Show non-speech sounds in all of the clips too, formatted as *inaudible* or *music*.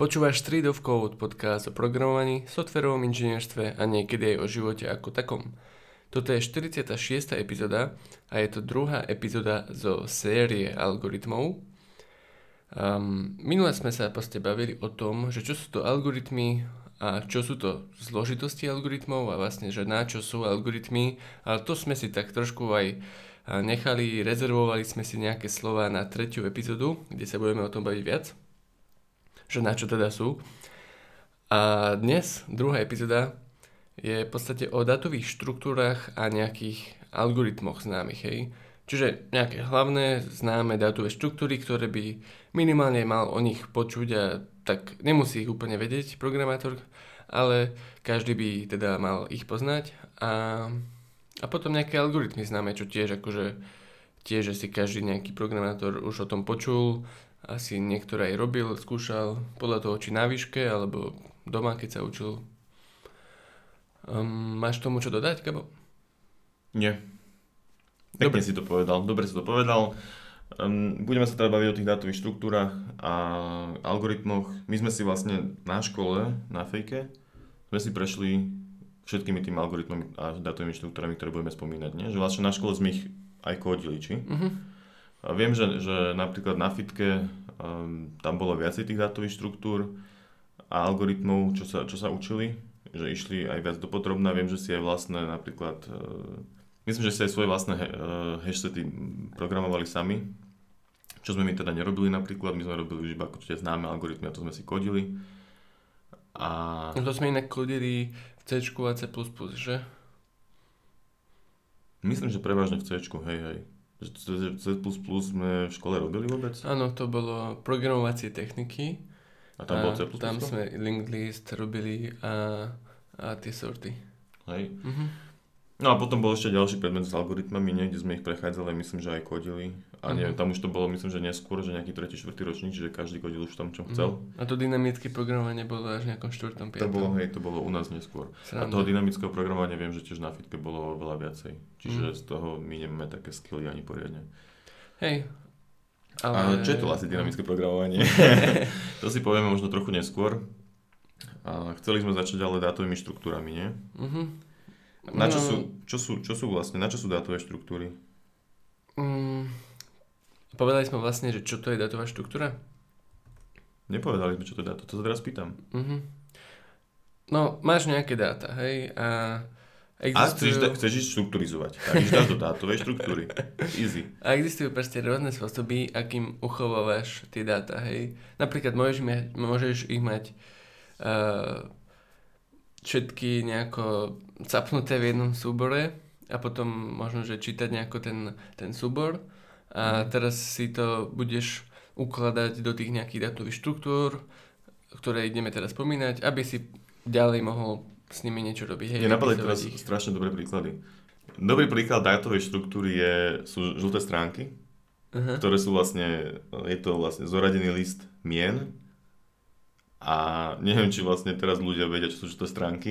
Počúvaš Street of Code, podcast o programovaní, softverovom inžinierstve a niekedy aj o živote ako takom. Toto je 46. epizóda a je to druhá epizóda zo série algoritmov. Um, minule sme sa proste bavili o tom, že čo sú to algoritmy a čo sú to zložitosti algoritmov a vlastne, že na čo sú algoritmy, ale to sme si tak trošku aj nechali, rezervovali sme si nejaké slova na tretiu epizódu, kde sa budeme o tom baviť viac že na čo teda sú. A dnes, druhá epizóda, je v podstate o datových štruktúrach a nejakých algoritmoch známych, hej. Čiže nejaké hlavné známe datové štruktúry, ktoré by minimálne mal o nich počuť a tak nemusí ich úplne vedieť programátor, ale každý by teda mal ich poznať a, a potom nejaké algoritmy známe, čo tiež akože tiež si každý nejaký programátor už o tom počul, asi niektoré aj robil, skúšal podľa toho, či na výške, alebo doma, keď sa učil. Um, máš tomu čo dodať, Gabo? Nie. Pekne si to povedal, dobre si to povedal. Um, budeme sa teda baviť o tých dátových štruktúrach a algoritmoch. My sme si vlastne na škole, na fejke, sme si prešli všetkými tými algoritmami a dátovými štruktúrami, ktoré budeme spomínať. Nie? Že vlastne na škole sme ich aj kodili, či? Uh-huh. A viem, že, že napríklad na fitke um, tam bolo viacej tých dátových štruktúr a algoritmov, čo sa, čo sa učili, že išli aj viac do podrobná. Viem, že si aj vlastné napríklad, uh, myslím, že si aj svoje vlastné uh, hashsety programovali sami, čo sme my teda nerobili napríklad, my sme robili už iba ako tie známe algoritmy a to sme si kodili. A... No to sme inak kodili v C a C++, že? Myslím, že prevažne v C, hej, hej. C++ sme v škole robili vôbec? Áno, to bolo programovacie techniky. A tam bolo C++? Tam sme linked list robili a, a tie sorty. Hej. Mm-hmm. No a potom bol ešte ďalší predmet s algoritmami, nie, kde sme ich prechádzali, myslím, že aj kodili. A neviem, tam už to bolo, myslím, že neskôr, že nejaký tretí, štvrtý ročník, čiže každý kodil už v tom, čo chcel. Uh-huh. A to dynamické programovanie bolo až nejakom štvrtom, piatom. To bolo, hej, to bolo u nás neskôr. Sranda. A toho dynamického programovania viem, že tiež na fitke bolo veľa viacej. Čiže uh-huh. z toho my nemáme také skilly ani poriadne. Hej. Ale... A čo je to vlastne dynamické programovanie? *laughs* to si povieme možno trochu neskôr. A chceli sme začať ale dátovými štruktúrami, nie? Uh-huh. Na čo, no... sú, čo, sú, čo sú vlastne, na čo sú dátové štruktúry? Um, Povedali sme vlastne, že čo to je datová štruktúra? Nepovedali sme, čo to je dáto, to sa teraz pýtam. Uh-huh. No, máš nejaké dáta, hej, a existujú... A chceš, chceš ich štruktúrizovať, tak ich dáš do dátovej štruktúry. Easy. *laughs* A existujú proste rôzne spôsoby, akým uchovávaš tie dáta, hej. Napríklad môžeš, môžeš ich mať uh, všetky nejako capnuté v jednom súbore a potom možno, že čítať nejako ten, ten súbor a teraz si to budeš ukladať do tých nejakých datových štruktúr, ktoré ideme teraz spomínať, aby si ďalej mohol s nimi niečo robiť. Hej, napadli teraz ich. strašne dobré príklady. Dobrý príklad datovej štruktúry je, sú žlté stránky, uh-huh. ktoré sú vlastne, je to vlastne zoradený list mien a neviem, či vlastne teraz ľudia vedia, čo sú žlté stránky.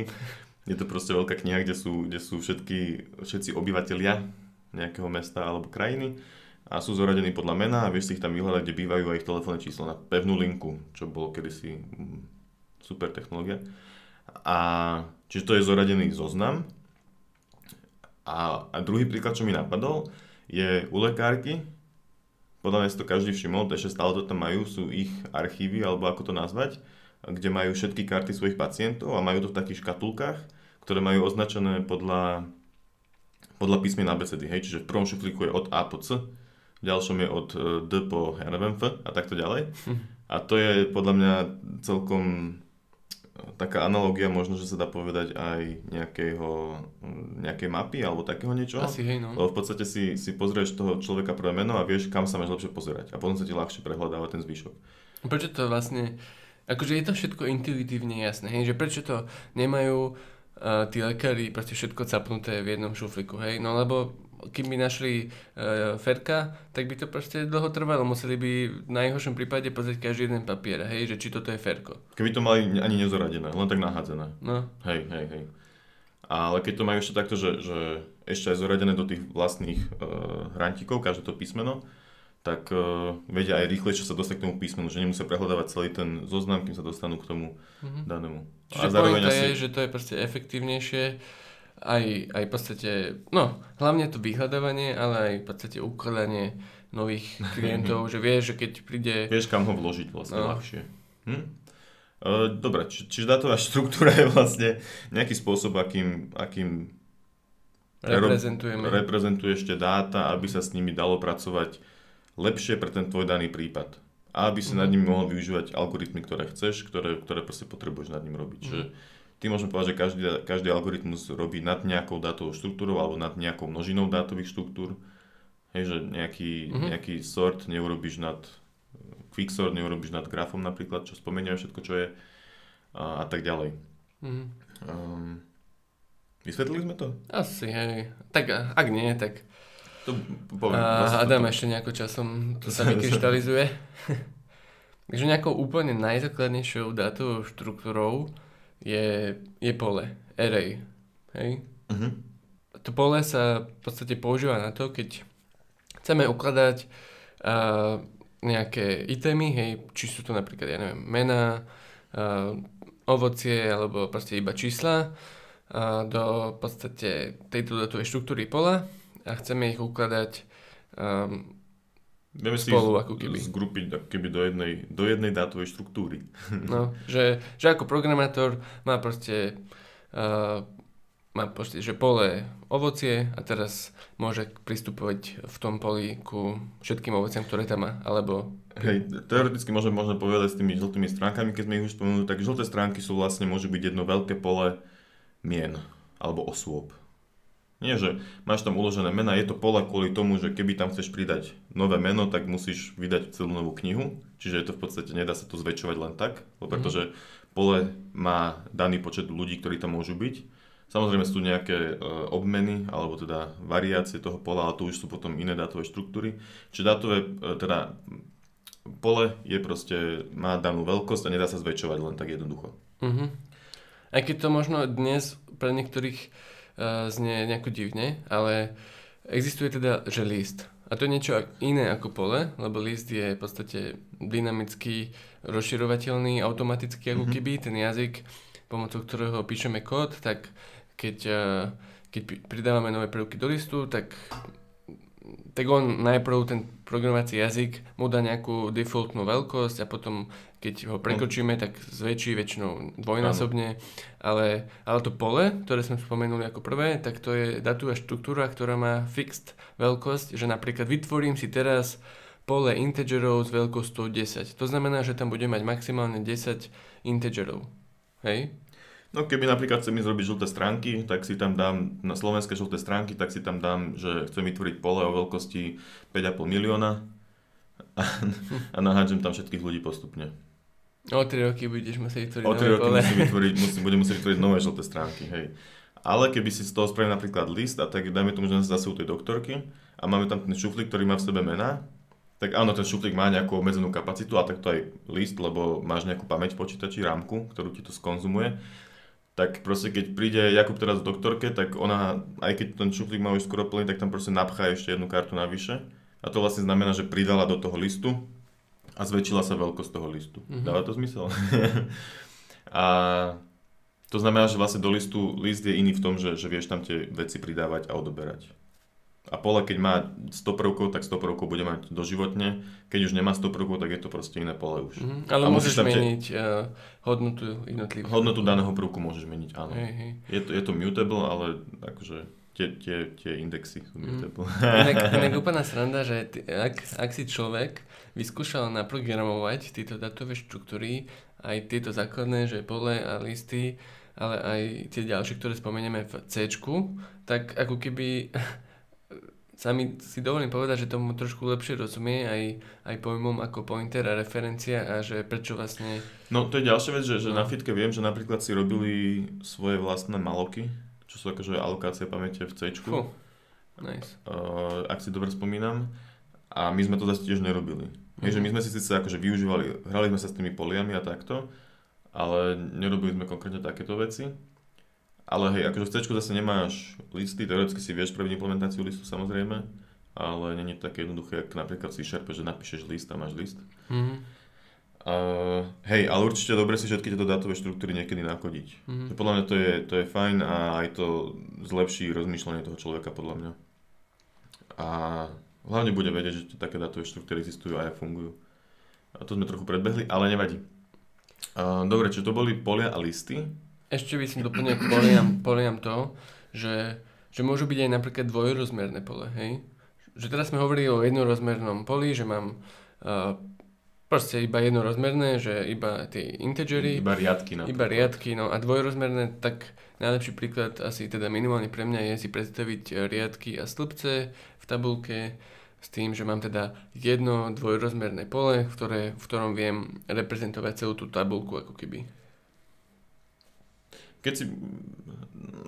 Je to proste veľká kniha, kde sú, kde sú všetky, všetci obyvateľia nejakého mesta alebo krajiny a sú zoradení podľa mena a vieš si ich tam vyhľadať, kde bývajú aj ich telefónne číslo na pevnú linku, čo bolo kedysi mm, super technológia. A čiže to je zoradený zoznam. A, a druhý príklad, čo mi napadol, je u lekárky, podľa mňa si to každý všimol, ešte stále to tam majú, sú ich archívy, alebo ako to nazvať, kde majú všetky karty svojich pacientov a majú to v takých škatulkách, ktoré majú označené podľa, podľa písmena abecedy, hej, čiže v prvom šuflíku je od A po C, v ďalšom je od e, D po, ja neviem, F a takto ďalej. A to je podľa mňa celkom e, taká analogia, možno, že sa dá povedať aj nejakého, nejakej mapy alebo takého niečoho. Asi, hej, no. Lebo v podstate si, si pozrieš toho človeka prvé meno a vieš, kam sa máš lepšie pozerať. A potom sa ti ľahšie prehľadáva ten zvyšok. Prečo to vlastne, akože je to všetko intuitívne jasné, hej, že prečo to nemajú uh, tí lekári proste všetko capnuté v jednom šufliku, hej, no lebo kým by našli uh, Ferka, tak by to proste dlho trvalo. Museli by v najhoršom prípade pozrieť každý jeden papier, hej, že či toto je Ferko. Keby to mali ani nezoradené, len tak nahádzané. No. Hej, hej, hej. Ale keď to majú ešte takto, že, že ešte aj zoradené do tých vlastných uh, hrantíkov, každé to písmeno, tak uh, vedia aj rýchlejšie sa dostať k tomu písmenu, že nemusia prehľadávať celý ten zoznam, kým sa dostanú k tomu mm-hmm. danému. Čiže a zároveň asi... je, že to je proste efektívnejšie aj, aj v podstate, no, hlavne to vyhľadávanie, ale aj v podstate ukladanie nových *laughs* klientov, že vieš, že keď príde... Vieš, kam ho vložiť vlastne no. ľahšie. Hm? Uh, dobre, či, čiže dátová *laughs* štruktúra je vlastne nejaký spôsob, akým, akým reprezentujeme. reprezentuješ tie dáta, aby sa s nimi dalo pracovať lepšie pre ten tvoj daný prípad. A aby si mm. nad nimi mohol využívať algoritmy, ktoré chceš, ktoré, ktoré proste potrebuješ nad ním robiť. Mm. Že ty môžeme povedať, že každý, každý algoritmus robí nad nejakou dátovou štruktúrou alebo nad nejakou množinou dátových štruktúr. Hej, že nejaký, mm-hmm. nejaký sort neurobíš nad quicksort, neurobíš nad grafom napríklad, čo spomenieme všetko, čo je a, a tak ďalej. Mm-hmm. Um, vysvetlili sme to? Asi, hej. Tak ak nie, tak to poviem. A Adam to... ešte nejako časom to sa vykryštalizuje. *laughs* Takže nejakou úplne najzákladnejšou dátovou štruktúrou je, je pole, array. Hej? Uh-huh. To pole sa v podstate používa na to, keď chceme ukladať uh, nejaké itemy, hej, či sú to napríklad, ja neviem, mená, uh, ovocie alebo proste iba čísla uh, do v podstate tejto datovej štruktúry pola a chceme ich ukladať um, Vieme spolu, si ako keby. zgrupiť ako keby do jednej, do jednej dátovej štruktúry. *laughs* No, že, že ako programátor má proste uh, má proste, že pole ovocie a teraz môže pristupovať v tom poli ku všetkým ovociam, ktoré tam má, alebo... Hej, teoreticky môžeme možno povedať s tými žltými stránkami, keď sme ich už spomenuli, tak žlté stránky sú vlastne, môže byť jedno veľké pole mien alebo osôb. Nie, že máš tam uložené mena, je to pole kvôli tomu, že keby tam chceš pridať nové meno, tak musíš vydať celú novú knihu, čiže je to v podstate, nedá sa to zväčšovať len tak, mhm. pretože pole má daný počet ľudí, ktorí tam môžu byť. Samozrejme sú tu nejaké e, obmeny, alebo teda variácie toho pola, ale to už sú potom iné dátové štruktúry. Čiže dátové, e, teda pole je proste, má danú veľkosť a nedá sa zväčšovať len tak jednoducho. Uh-huh. Aj keď to možno dnes pre niektorých znie nejako divne, ale existuje teda, že list. A to je niečo iné ako pole, lebo list je v podstate dynamicky rozširovateľný, automaticky ako mm-hmm. keby ten jazyk, pomocou ktorého píšeme kód, tak keď, uh, keď pridávame nové prvky do listu, tak tak on najprv ten programovací jazyk mu dá nejakú defaultnú veľkosť a potom keď ho prekročíme, tak zväčší väčšinou dvojnásobne, ale, ale to pole, ktoré sme spomenuli ako prvé, tak to je datová štruktúra, ktorá má fixed veľkosť, že napríklad vytvorím si teraz pole integerov s veľkosťou 10. To znamená, že tam bude mať maximálne 10 integerov. Hej? No keby napríklad chcem ísť robiť žlté stránky, tak si tam dám, na slovenské žlté stránky, tak si tam dám, že chcem vytvoriť pole o veľkosti 5,5 milióna a, a naháčem tam všetkých ľudí postupne. O 3 roky budeš musieť vytvoriť O 3 roky musím *laughs* vytvoriť, musím, budem musieť vytvoriť nové žlté stránky, hej. Ale keby si z toho spravil napríklad list a tak dajme tomu, že zase u tej doktorky a máme tam ten šuflík, ktorý má v sebe mená, tak áno, ten šuflík má nejakú obmedzenú kapacitu a tak to aj list, lebo máš nejakú pamäť v počítači, rámku, ktorú ti to skonzumuje tak proste keď príde Jakub teraz v doktorke, tak ona, aj keď ten šuflík má už skoro plný, tak tam proste napchá ešte jednu kartu navyše. A to vlastne znamená, že pridala do toho listu a zväčšila sa veľkosť toho listu. Mm-hmm. Dáva to zmysel? *laughs* a to znamená, že vlastne do listu, list je iný v tom, že, že vieš tam tie veci pridávať a odoberať. A pole, keď má 100 prvkov, tak 100 prvkov bude mať doživotne. Keď už nemá 100 prvkov, tak je to proste iné pole už. Mm-hmm, ale a môžeš meniť tie... uh, hodnotu jednotlivých. Hodnotu daného prvku môžeš meniť, áno. Hey, hey. Je, to, je to mutable, ale akože tie, tie, tie indexy sú mhm. mutable. Mm. Inak, *laughs* inak úplná sranda, že ty, ak, ak si človek vyskúšal naprogramovať tieto datové štruktúry, aj tieto základné, že pole a listy, ale aj tie ďalšie, ktoré spomenieme v C, tak ako keby sami si dovolím povedať, že tomu trošku lepšie rozumie aj, aj pojmom ako pointer a referencia a že prečo vlastne... No to je ďalšia vec, že, že no. na fitke viem, že napríklad si robili svoje vlastné maloky, čo sú akože alokácie pamäte v C. Fú, nice. Uh, ak si dobre spomínam. A my sme to zase tiež nerobili. Mm-hmm. že my sme si síce akože využívali, hrali sme sa s tými poliami a takto, ale nerobili sme konkrétne takéto veci. Ale hej, akože v C zase nemáš listy, teoreticky si vieš spraviť implementáciu listu samozrejme, ale není to také jednoduché, ako napríklad si šerpe, že napíšeš list a máš list. Mm-hmm. Uh, hej, ale určite dobre si všetky tieto dátové štruktúry niekedy nakodiť. Mm-hmm. Podľa mňa to je, to je fajn a aj to zlepší rozmýšľanie toho človeka, podľa mňa. A hlavne bude vedieť, že také dátové štruktúry existujú a aj fungujú. A to sme trochu predbehli, ale nevadí. Uh, dobre, čo to boli polia a listy? Ešte by som doplnil poliam, poliam to, že, že môžu byť aj napríklad dvojrozmerné pole, hej? Že teraz sme hovorili o jednorozmernom poli, že mám uh, proste iba jednorozmerné, že iba tie integery. Iba riadky. Napríklad. Iba riadky, no a dvojrozmerné, tak najlepší príklad asi teda minimálne pre mňa je si predstaviť riadky a stĺpce v tabulke, s tým, že mám teda jedno dvojrozmerné pole, v, ktoré, v ktorom viem reprezentovať celú tú tabulku ako keby. Keď si,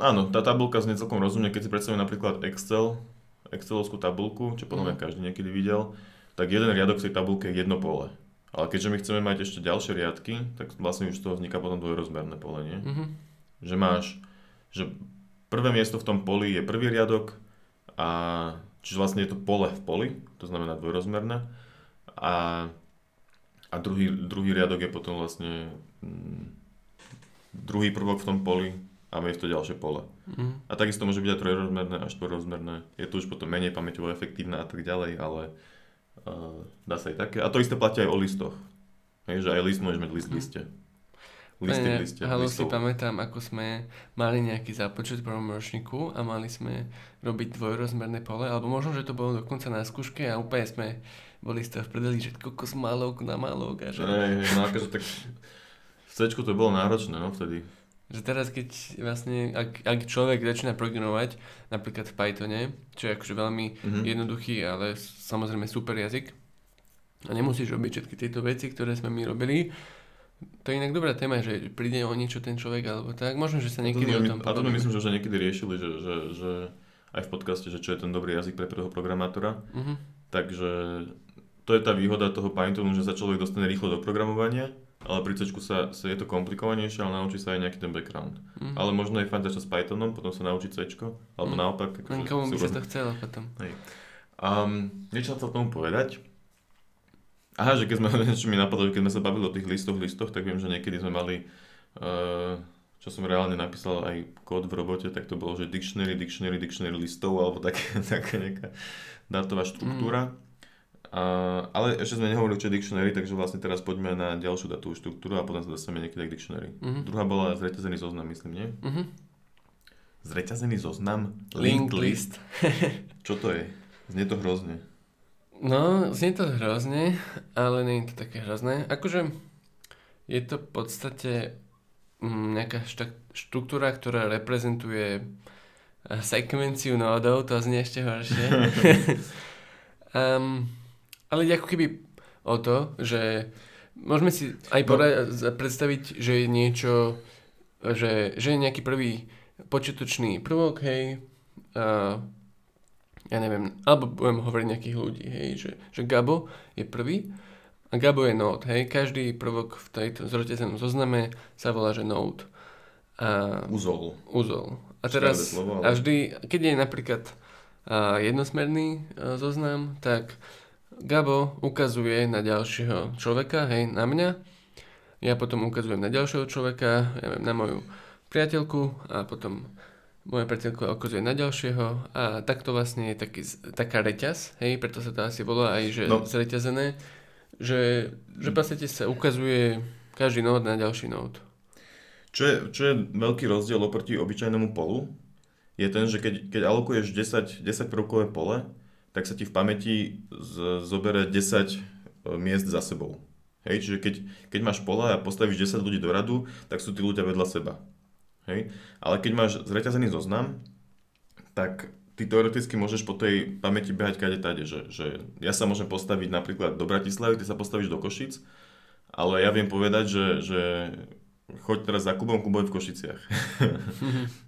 áno, tá tabulka znie celkom rozumne, keď si predstavím napríklad Excel, Excelovskú tabulku, čo podľa mňa mm. každý niekedy videl, tak jeden riadok v tej tabulke je jedno pole. Ale keďže my chceme mať ešte ďalšie riadky, tak vlastne už z toho vzniká potom dvojrozmerné pole, nie? Mm-hmm. Že máš, že prvé miesto v tom poli je prvý riadok a Čiže vlastne je to pole v poli, to znamená dvojrozmerné. A, a druhý, druhý riadok je potom vlastne mm, druhý prvok v tom poli a miesto ďalšie pole. Mm. A takisto môže byť aj trojrozmerné a štvorrozmerné. Je to už potom menej pamäťovo efektívne a tak ďalej, ale uh, dá sa aj také. A to isté platí aj o listoch. Hej, že aj list môžeš mať list v liste. Listy v liste. Halo, si pamätám, ako sme mali nejaký zápočet v prvom ročníku a mali sme robiť dvojrozmerné pole, alebo možno, že to bolo dokonca na skúške a úplne sme boli z toho v predeli, že kokos malok na malok a že... Hej, no akože tak v C to bolo náročné, no vtedy. Že teraz, keď vlastne, ak, ak človek začína programovať, napríklad v Pythone, čo je akože veľmi mm-hmm. jednoduchý, ale samozrejme super jazyk, a nemusíš robiť všetky tieto veci, ktoré sme my robili, to je inak dobrá téma, že príde o niečo ten človek alebo tak. Možno, že sa niekedy o tom A to myslím, že už niekedy riešili, že, že, že aj v podcaste, že čo je ten dobrý jazyk pre prvého programátora. Uh-huh. Takže to je tá výhoda toho Pythonu, že sa človek dostane rýchlo do programovania, ale pri C sa, sa je to komplikovanejšie, ale naučí sa aj nejaký ten background. Uh-huh. Ale možno je fajn začať s Pythonom, potom sa naučiť C, alebo uh-huh. naopak. Akože Komu by sa to chcelo potom. Hej. Um, niečo chcel tomu povedať. Aha, že keď sme, *laughs* čo mi napadlo, že keď sme sa bavili o tých listoch, listoch, tak viem, že niekedy sme mali, uh, čo som reálne napísal aj kód v robote, tak to bolo, že dictionary, dictionary, dictionary listov, alebo také, *laughs* taká nejaká dátová štruktúra. Mm. Uh, ale ešte sme nehovorili, čo je dictionary, takže vlastne teraz poďme na ďalšiu datovú štruktúru a potom sa dostaneme niekedy k dictionary. Mm-hmm. Druhá bola zreťazený zoznam, myslím, nie? Mm-hmm. Zreťazený zoznam? Linked list. *laughs* čo to je? Znie to hrozne. No, znie to hrozne, ale nie je to také hrozné. Akože je to v podstate mm, nejaká štruktúra, ktorá reprezentuje eh, sekvenciu nódov, to znie ešte horšie. um, *laughs* *laughs* ale ako keby o to, že môžeme si aj no. predstaviť, že je niečo, že, že je nejaký prvý počiatočný prvok, hej, uh, ja neviem, alebo budem hovoriť nejakých ľudí, hej, že, že Gabo je prvý a Gabo je node, hej, každý prvok v tejto zrotezenom zozname sa volá, že node. A, uzol. Uzol. A teraz, slovo, ale... a vždy, keď je napríklad a, jednosmerný a, zoznam, tak Gabo ukazuje na ďalšieho človeka, hej, na mňa, ja potom ukazujem na ďalšieho človeka, ja neviem, na moju priateľku a potom moja priateľka okazuje na ďalšieho a takto vlastne je taký, taká reťaz, hej, preto sa to asi volá aj, že no. zreťazené, že, že v podstate sa ukazuje každý nód na ďalší nód. Čo je, čo je veľký rozdiel oproti obyčajnému polu, je ten, že keď, keď alokuješ 10, 10 prvkové pole, tak sa ti v pamäti z, zobere 10 e, miest za sebou. Hej, čiže keď, keď máš pola a postavíš 10 ľudí do radu, tak sú tí ľudia vedľa seba. Hej? Ale keď máš zreťazený zoznam, tak ty teoreticky môžeš po tej pamäti behať kade tade, že, že ja sa môžem postaviť napríklad do Bratislavy, ty sa postavíš do Košic, ale ja viem povedať, že, že choď teraz za Kubom, Kubo je v Košiciach.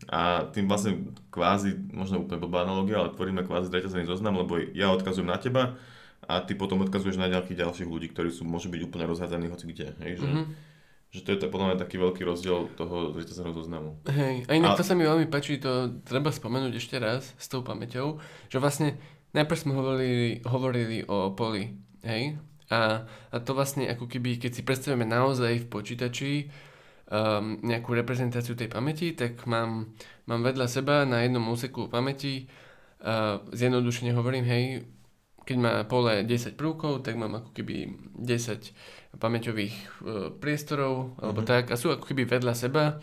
a tým vlastne kvázi, možno úplne blbá analogia, ale tvoríme kvázi zreťazený zoznam, lebo ja odkazujem na teba a ty potom odkazuješ na nejakých ďalších ľudí, ktorí sú, môžu byť úplne rozhádzaní hoci kde. Hej, že, mm-hmm že to je to, podľa mňa taký veľký rozdiel toho zreťazeného zoznamu. Hej, a inak a... to sa mi veľmi páči, to treba spomenúť ešte raz s tou pamäťou, že vlastne najprv sme hovorili, hovorili o poli, hej? A, a to vlastne ako keby, keď si predstavíme naozaj v počítači um, nejakú reprezentáciu tej pamäti, tak mám, mám vedľa seba na jednom úseku pamäti, uh, zjednodušene hovorím, hej, keď má pole 10 prvkov, tak mám ako keby 10 pamäťových uh, priestorov, alebo mm-hmm. tak, a sú ako keby vedľa seba.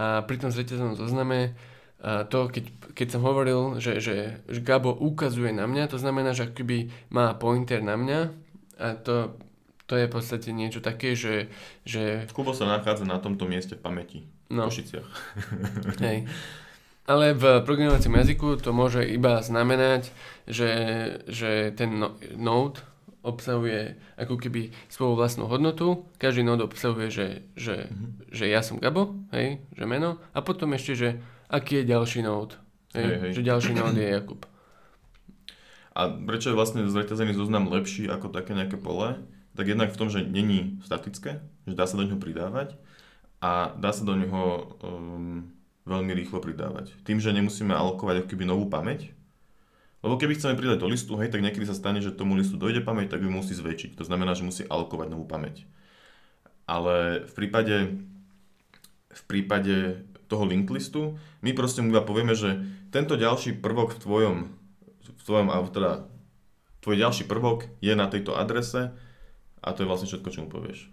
A pri tom zreteľnom zozname a to, keď, keď som hovoril, že, že, že Gabo ukazuje na mňa, to znamená, že akoby má pointer na mňa a to, to je v podstate niečo také, že... že... Kubo sa nachádza na tomto mieste v pamäti. No. V Košiciach. *laughs* Hej. Ale v programovacom jazyku to môže iba znamenať, že, že ten no, node obsahuje ako keby svoju vlastnú hodnotu. Každý node obsahuje, že, že, mm-hmm. že ja som Gabo, hej, že meno. A potom ešte, že aký je ďalší node. Hej, hej, hej. Že ďalší node je Jakub. A prečo je vlastne zreťazený zoznam lepší ako také nejaké pole? Tak jednak v tom, že není statické, že dá sa do neho pridávať a dá sa do neho um, veľmi rýchlo pridávať. Tým, že nemusíme alokovať ako keby novú pamäť, lebo keby chceme pridať do listu, hej, tak niekedy sa stane, že tomu listu dojde pamäť, tak ju musí zväčšiť. To znamená, že musí alokovať novú pamäť. Ale v prípade, v prípade toho link listu, my proste mu iba povieme, že tento ďalší prvok v tvojom, v tvojom, teda tvoj ďalší prvok je na tejto adrese a to je vlastne všetko, čo mu povieš.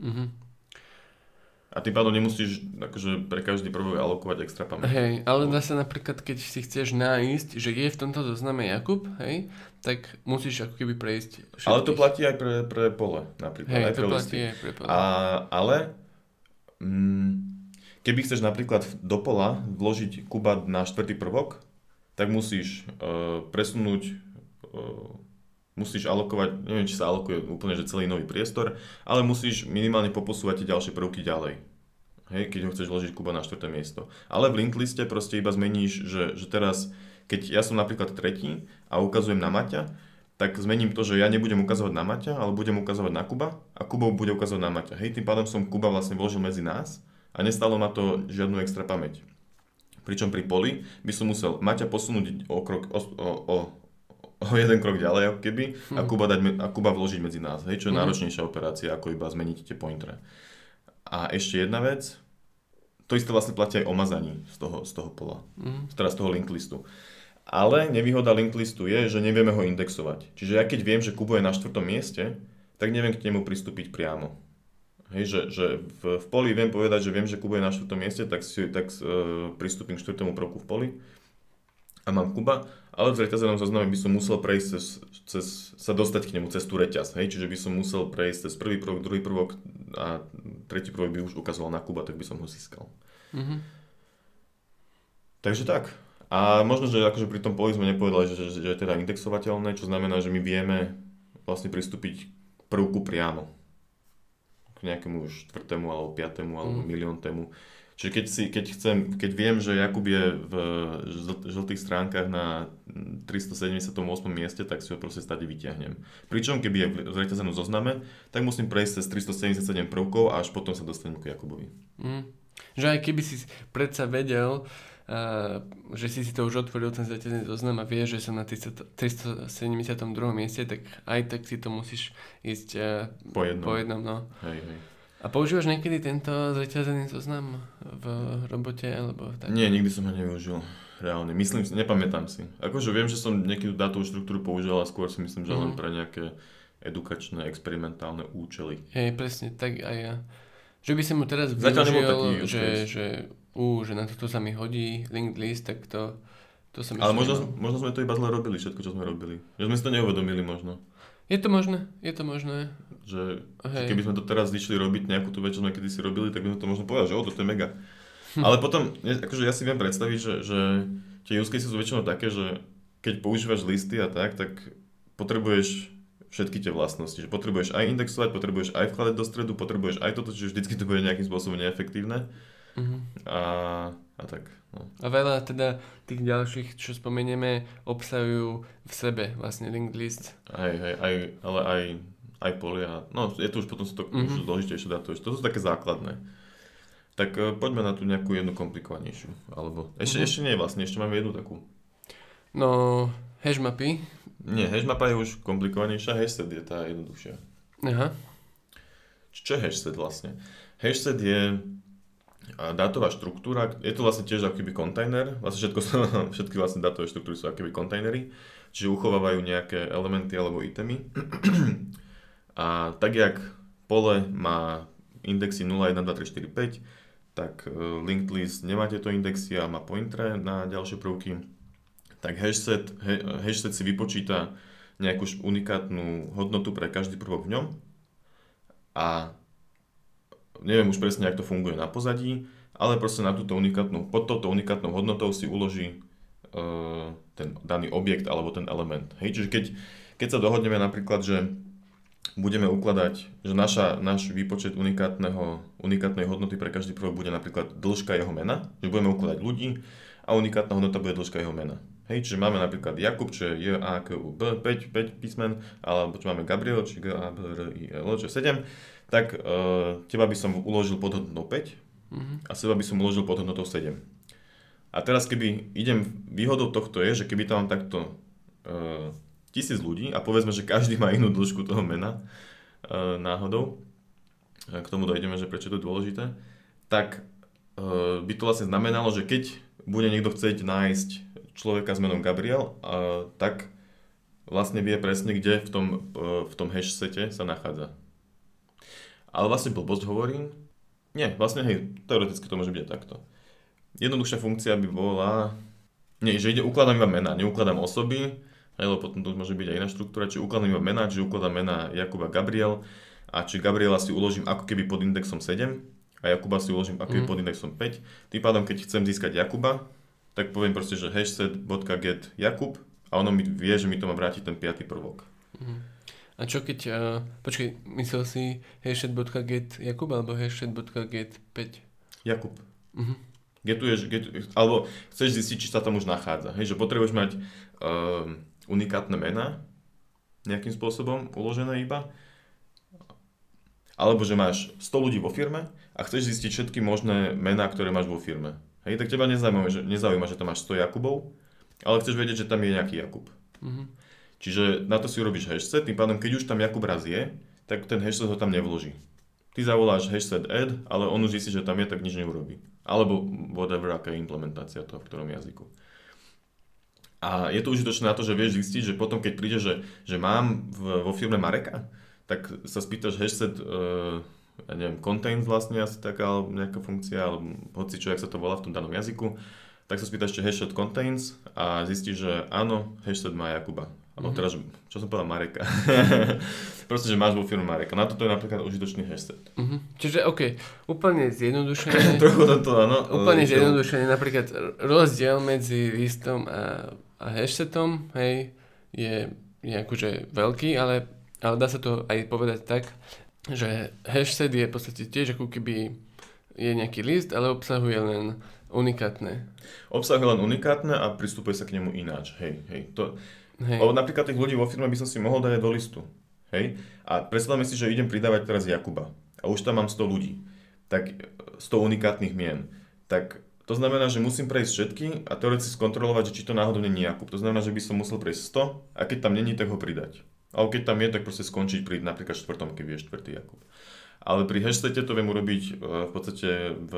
Mm-hmm. A tým pádom nemusíš akože pre každý prvok alokovať extra pamäť. Hej, ale zase napríklad, keď si chceš nájsť, že je v tomto zozname Jakub, hej, tak musíš ako keby prejsť všetkých. Ale to platí aj pre, pre pole, napríklad. Hej, aj to pre platí listy. aj pre pole. A, ale mm, Keby chceš napríklad do pola vložiť kuba na štvrtý prvok, tak musíš uh, presunúť, uh, musíš alokovať, neviem, či sa alokuje úplne, že celý nový priestor, ale musíš minimálne poposúvať tie ďalšie prvky ďalej. Hej, keď ho chceš vložiť kuba na štvrté miesto. Ale v linked liste proste iba zmeníš, že, že teraz, keď ja som napríklad tretí a ukazujem na Maťa, tak zmením to, že ja nebudem ukazovať na Maťa, ale budem ukazovať na Kuba a Kubo bude ukazovať na Maťa. Hej, tým pádom som Kuba vlastne vložil medzi nás a nestalo ma to žiadnu extra pamäť. Pričom pri poli by som musel Maťa posunúť o, krok, o, o, o, *laughs* o jeden krok ďalej, ako keby, a, hm. Kuba dať, a Kuba vložiť medzi nás, hej, čo je hmm. náročnejšia operácia, ako iba zmeniť tie pointre. A ešte jedna vec, to isté vlastne platí aj o mazaní z toho, z toho pola, hmm. teda z toho link listu. Ale nevýhoda link listu je, že nevieme ho indexovať. Čiže ja keď viem, že Kubo je na štvrtom mieste, tak neviem k nemu pristúpiť priamo. Hej, že, že v, v poli viem povedať, že viem, že Kuba je na štvrtom mieste, tak, si, tak uh, pristúpim k štvrtému prvku v poli a mám Kuba, ale v zreťazenom zozname by som musel prejsť cez, cez, sa dostať k nemu cez tú reťaz, hej, čiže by som musel prejsť cez prvý prvok, druhý prvok a tretí prvok by už ukazoval na Kuba, tak by som ho získal. Mm-hmm. Takže tak. A možno, že akože pri tom poli sme nepovedali, že, že, že je teda indexovateľné, čo znamená, že my vieme vlastne pristúpiť k prvku priamo nejakému štvrtému alebo piatému alebo mm. milióntému. Čiže keď, si, keď, chcem, keď viem, že Jakub je v žltých stránkach na 378. mieste, tak si ho proste stade vyťahnem. Pričom keby je v zreťazenom zozname, tak musím prejsť cez 377 prvkov a až potom sa dostanem k Jakubovi. Mm. Že aj keby si predsa vedel, uh, že si si to už otvoril ten zaťažený zoznam a vieš, že som na 372. mieste, tak aj tak si to musíš ísť uh, po jednom. Po jednom no. Hej, hej. A používaš niekedy tento zaťažený zoznam v robote alebo tak? Nie, nikdy som ho nevyužil. Reálne. Myslím si, nepamätám si. Akože viem, že som niekedy dátovú štruktúru použil, ale skôr si myslím, že mm. len mhm. pre nejaké edukačné, experimentálne účely. Hej, presne, tak aj ja. Že by si mu teraz využil, že, že ú, že na toto sa mi hodí linked list, tak to, to sa mi Ale možno, možno sme to iba zle robili, všetko, čo sme robili. Že sme si to neuvedomili možno. Je to možné, je to možné. Že, že keby sme to teraz išli robiť nejakú tú vec, čo sme kedysi robili, tak by sme to možno povedali, že o, to je mega. Hm. Ale potom, akože ja si viem predstaviť, že, že tie use cases sú väčšinou také, že keď používaš listy a tak, tak potrebuješ všetky tie vlastnosti. Že potrebuješ aj indexovať, potrebuješ aj vkladať do stredu, potrebuješ aj toto, čiže vždycky to bude nejakým spôsobom neefektívne. Uh-huh. A, a tak. No. A veľa teda tých ďalších, čo spomenieme, obsahujú v sebe vlastne linked list. Aj, aj, aj, ale aj, aj polia. No, je to už potom sú to uh-huh. už dôležitejšie dátovať. To sú také základné. Tak uh, poďme na tú nejakú jednu komplikovanejšiu. Alebo ešte, uh-huh. ešte nie vlastne, ešte máme jednu takú. No, Hashmapy? Nie, hashmapa je už komplikovanejšia, hashset je tá jednoduchšia. Aha. Čo je hashset vlastne? Hashset je dátová štruktúra, je to vlastne tiež akýby kontajner, vlastne všetko, *laughs* všetky vlastne dátové štruktúry sú akýby kontajnery, čiže uchovávajú nejaké elementy alebo itemy. *clears throat* A tak jak pole má indexy 0, 1, 2, 3, 4, 5, tak e, linked list nemá tieto indexy a má pointre na ďalšie prvky, tak hashset, hashset si vypočíta nejakú unikátnu hodnotu pre každý prvok v ňom a neviem už presne, ako to funguje na pozadí, ale proste na túto unikátnu, pod touto unikátnou hodnotou si uloží uh, ten daný objekt alebo ten element. Hej, čiže keď, keď sa dohodneme napríklad, že budeme ukladať, že naša, náš výpočet unikátneho, unikátnej hodnoty pre každý prvok bude napríklad dĺžka jeho mena, že budeme ukladať ľudí a unikátna hodnota bude dĺžka jeho mena. Hej, čiže máme napríklad Jakub, čo je J, A, K, U, B, 5, 5 písmen, alebo čo máme Gabriel, či G, A, B, R, I, L, čo je 7, tak uh, teba by som uložil pod hodnotou 5 mm-hmm. a seba by som uložil pod hodnotou 7. A teraz keby idem, výhodou tohto je, že keby tam takto uh, tisíc ľudí a povedzme, že každý má inú dĺžku toho mena e, náhodou, k tomu dojdeme, že prečo to je dôležité, tak e, by to vlastne znamenalo, že keď bude niekto chcieť nájsť človeka s menom Gabriel, e, tak vlastne vie presne, kde v tom, e, v tom hash sete sa nachádza. Ale vlastne blbosť hovorím. Nie, vlastne hej, teoreticky to môže byť aj takto. Jednoduchšia funkcia by bola, nie, že ide, ukladám iba mena, neukladám osoby, lebo potom to môže byť aj iná štruktúra, či ukladám iba mená, či ukladám mená Jakuba Gabriel a či Gabriela si uložím ako keby pod indexom 7 a Jakuba si uložím ako keby mm. pod indexom 5. Tým pádom, keď chcem získať Jakuba, tak poviem proste, že hashset.get Jakub a ono mi vie, že mi to má vrátiť ten piatý prvok. Mm. A čo keď, uh, počkej, myslel si hashset.get Jakub alebo hashset.get 5? Jakub. Uh-huh. Getuješ, getuješ, alebo chceš zistiť, či sa tam už nachádza. Hej, že potrebuješ mať uh, unikátne mená nejakým spôsobom uložené iba. Alebo že máš 100 ľudí vo firme a chceš zistiť všetky možné mená, ktoré máš vo firme. Hej, tak teba nezaujíma, že, nezaujíma, že tam máš 100 Jakubov, ale chceš vedieť, že tam je nejaký Jakub. Mm-hmm. Čiže na to si urobíš hashset, tým pádom, keď už tam Jakub raz je, tak ten hashset ho tam nevloží. Ty zavoláš hashset add, ale on už zistí, že tam je, tak nič neurobí. Alebo whatever, aká je implementácia toho v ktorom jazyku. A je to užitočné na to, že vieš zistiť, že potom keď príde, že, že mám v, vo firme Mareka, tak sa spýtaš hashset, uh, ja neviem, contains vlastne asi taká nejaká funkcia, alebo hoci čo, jak sa to volá v tom danom jazyku, tak sa spýtaš, či hashset contains a zistíš, že áno, hashset má Jakuba. Alebo mm-hmm. teraz, čo som povedal, Mareka. *laughs* Proste, že máš vo firme Mareka. Na toto je napríklad užitočný hashtag. Mm-hmm. Čiže, OK, úplne zjednodušené. *laughs* Trochu to, áno. Úplne zjednodušené, napríklad rozdiel medzi listom a, a hashtatom, hej, je, je akože veľký, ale, ale dá sa to aj povedať tak, že hashtag je v podstate tiež ako keby je nejaký list, ale obsahuje len unikátne. Obsahuje len unikátne a pristupuje sa k nemu ináč. Hej, hej. To, Hej. Lebo napríklad tých ľudí vo firme by som si mohol dať do listu. Hej? A predstavme si, že idem pridávať teraz Jakuba. A už tam mám 100 ľudí. Tak 100 unikátnych mien. Tak to znamená, že musím prejsť všetky a teoreticky skontrolovať, že či to náhodou není Jakub. To znamená, že by som musel prejsť 100 a keď tam není, tak ho pridať. A keď tam je, tak proste skončiť pri napríklad štvrtom, keď je štvrtý Jakub. Ale pri hashtagu to viem urobiť e, v podstate v,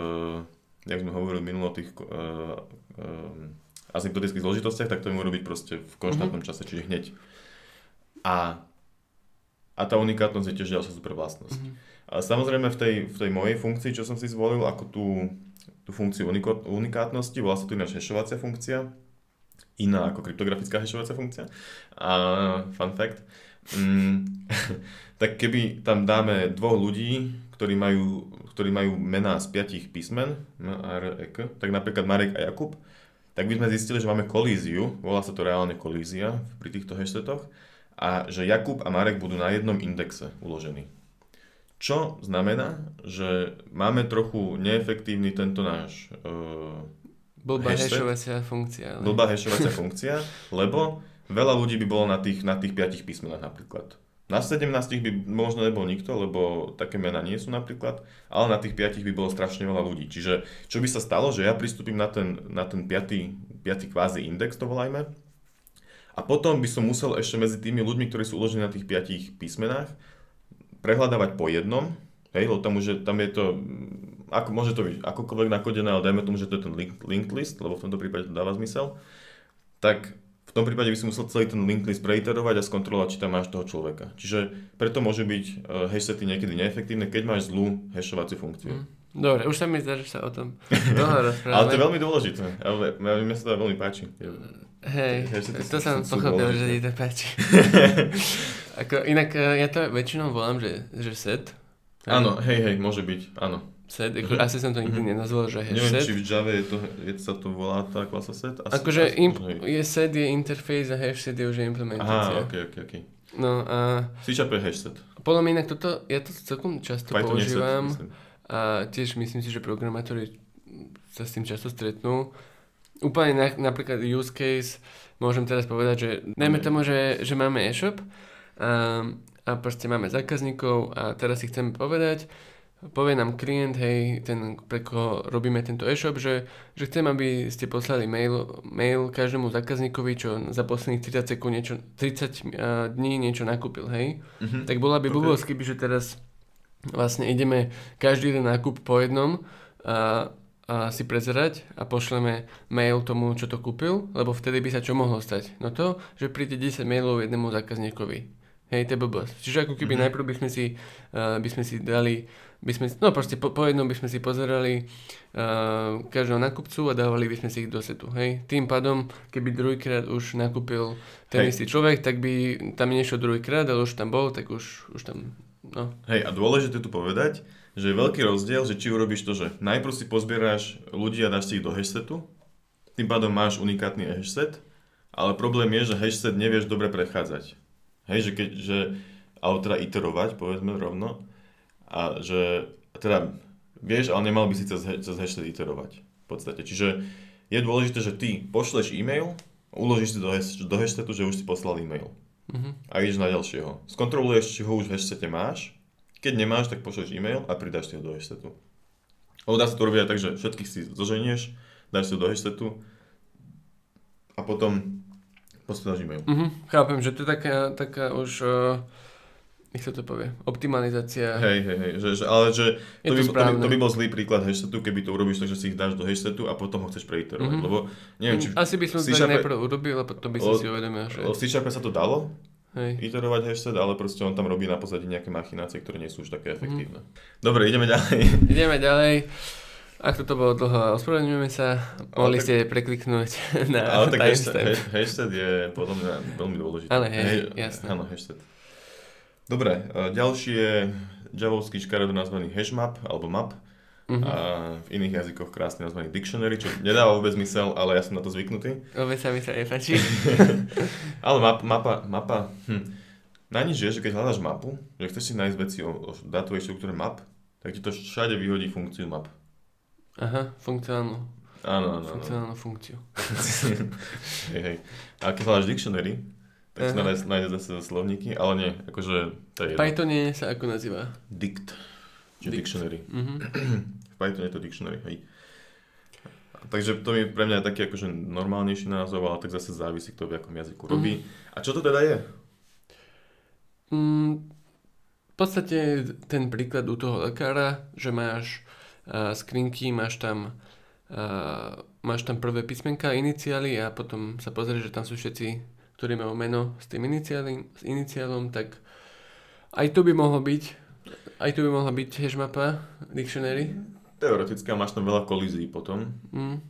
jak sme hovorili minulo tých uh, uh, asymptotických zložitostiach, tak to viem urobiť proste v konštantnom mm-hmm. čase, čiže hneď. A, a tá unikátnosť je tiež ďalšia super vlastnosť. Mm-hmm. A samozrejme v tej, v tej mojej funkcii, čo som si zvolil ako tú, tú funkciu unikátnosti, volá sa tu ináč hashovacia funkcia, iná ako kryptografická hashovacia funkcia. A fun fact, mm, *laughs* tak keby tam dáme dvoch ľudí, ktorí majú, ktorí majú mená z piatich písmen, M, R, E, K, tak napríklad Marek a Jakub, tak by sme zistili, že máme kolíziu, volá sa to reálne kolízia pri týchto hashtagoch, a že Jakub a Marek budú na jednom indexe uložení. Čo znamená, že máme trochu neefektívny tento náš uh, Blbá hashovacia funkcia. Ale... Blbá hashovacia funkcia, lebo veľa ľudí by bolo na tých, na tých piatich písmenách napríklad. Na 17 by možno nebol nikto, lebo také mená nie sú napríklad, ale na tých 5 by bolo strašne veľa ľudí. Čiže čo by sa stalo, že ja pristúpim na ten, na ten 5. 5. kvázi index, to volajme, A potom by som musel ešte medzi tými ľuďmi, ktorí sú uložení na tých piatich písmenách, prehľadávať po jednom, hej, lebo tam, už je, tam je to, ako, môže to byť akokoľvek nakodené, ale dajme tomu, že to je ten link, linked list, lebo v tomto prípade to dáva zmysel, tak tom prípade by si musel celý ten linked list preiterovať a skontrolovať, či tam máš toho človeka. Čiže preto môže byť uh, hashsety niekedy neefektívne, keď máš zlú hashovaciu funkciu. Mm. Dobre, už sa mi zdá, že sa o tom *laughs* dlho Ale to je veľmi dôležité. Mne sa to veľmi páči. Hej, to som pochopil, že ti to páči. *laughs* Ako, inak e, ja to väčšinou volám, že, že set. Áno, hej, hej, môže byť, áno. Set, ako, mm-hmm. asi som to nikdy mm-hmm. nenazval, že je Neviem, set. či v Java je to, je, sa to volá tá klasa set? Asi, akože asi, imp, je set je interface a hash set je už implementácia. Aha, ok, ok, ok. No a... C je hash set. Podľa mňa inak toto, ja to celkom často Python používam. Set, a tiež myslím si, že programátori sa s tým často stretnú. Úplne na, napríklad use case, môžem teraz povedať, že najmä tomu, že, že máme e-shop a, a proste máme zákazníkov a teraz si chceme povedať, povie nám klient, hej, ten, pre koho robíme tento e-shop, že, že chcem, aby ste poslali mail, mail každému zákazníkovi, čo za posledných 30 sekúnd niečo, 30 dní niečo nakúpil, hej. Mm-hmm. Tak bola by okay. blbosť, keby, že teraz vlastne ideme každý jeden nákup po jednom a a si prezerať a pošleme mail tomu, čo to kúpil, lebo vtedy by sa čo mohlo stať? No to, že príde 10 mailov jednému zákazníkovi. Hej, to je blbosť. Čiže ako keby mm-hmm. najprv by sme si, uh, by sme si dali, by sme, no proste po, po jednom by sme si pozerali uh, každého nakupcu a dávali by sme si ich do setu. Hej. Tým pádom, keby druhýkrát už nakúpil ten Hej. istý človek, tak by tam nešiel druhýkrát, ale už tam bol, tak už, už tam, no. Hej, a dôležité tu povedať, že je veľký rozdiel, že či urobíš to, že najprv si pozbieráš ľudí a dáš si ich do hashsetu, tým pádom máš unikátny hashset, ale problém je, že hashset nevieš dobre prechádzať. Hej, že keď, že, ale teda iterovať, povedzme rovno, a že teda vieš, ale nemal by si cez, cez hashset iterovať. V podstate. Čiže je dôležité, že ty pošleš e-mail, uložíš si do, hash, do hashsetu, že už si poslal e-mail. Mm-hmm. A ideš na ďalšieho. Skontroluješ, či ho už v hashsete máš keď nemáš, tak pošleš e-mail a pridáš si ho do hashsetu. Ale dá sa to robiť aj tak, že všetkých si zoženieš, dáš si ho do hashsetu a potom posielaš e-mail. Mm-hmm, chápem, že to je taká, taká už... Uh... Nech sa to povie, optimalizácia. Hej, hej, hej, že, že, ale že to, by, to, by, to by bol zlý príklad hashsetu, keby to urobíš tak, že si ich dáš do hashsetu a potom ho chceš preiterovať, mm-hmm. lebo neviem, či... Asi by som to najprv urobil a potom by si si uvedomil, že... O C sa to dalo, Hej. iterovať hashtag, ale proste on tam robí na pozadí nejaké machinácie, ktoré nie sú už také efektívne. Mm. Dobre, ideme ďalej. Ideme ďalej. Ak toto bolo dlho, ospravedlňujeme sa. Mohli tak... ste prekliknúť na Ale tak hashtag, hashtag je podľa mňa veľmi dôležitý. Ale hej, hej jasné. Áno, hashtag. Dobre, ďalší je javovský škaredo nazvaný hashmap alebo map Uh-huh. A v iných jazykoch krásne nazvaný dictionary, čo nedáva vôbec zmysel, ale ja som na to zvyknutý. Vôbec sa mi sa nepáči. *laughs* ale map, mapa, mapa, hm. Na nič je, že keď hľadáš mapu, že chceš si nájsť veci o, o dátovej štruktúre map, tak ti to všade vyhodí funkciu map. Aha, funkcionálnu. Áno, áno. Funkcionálnu funkciu. *laughs* hej, hej. A keď hľadáš dictionary, tak si nájde zase slovníky, ale nie, akože to je Python je sa ako nazýva? Dict. Čiže Dict. dictionary. Mm-hmm. v Python je to dictionary, hej. Takže to je pre mňa taký akože normálnejší názov, ale tak zase závisí, kto v akom jazyku mm-hmm. robí. A čo to teda je? Mm, v podstate ten príklad u toho lekára, že máš uh, skrinky, máš tam, uh, máš tam prvé písmenka, iniciály a potom sa pozrieš, že tam sú všetci, ktorí majú meno s tým iniciálom, s iniciálom tak aj to by mohlo byť aj tu by mohla byť tiež mapa Dictionary. Teoreticky máš tam veľa kolízií potom. Mm.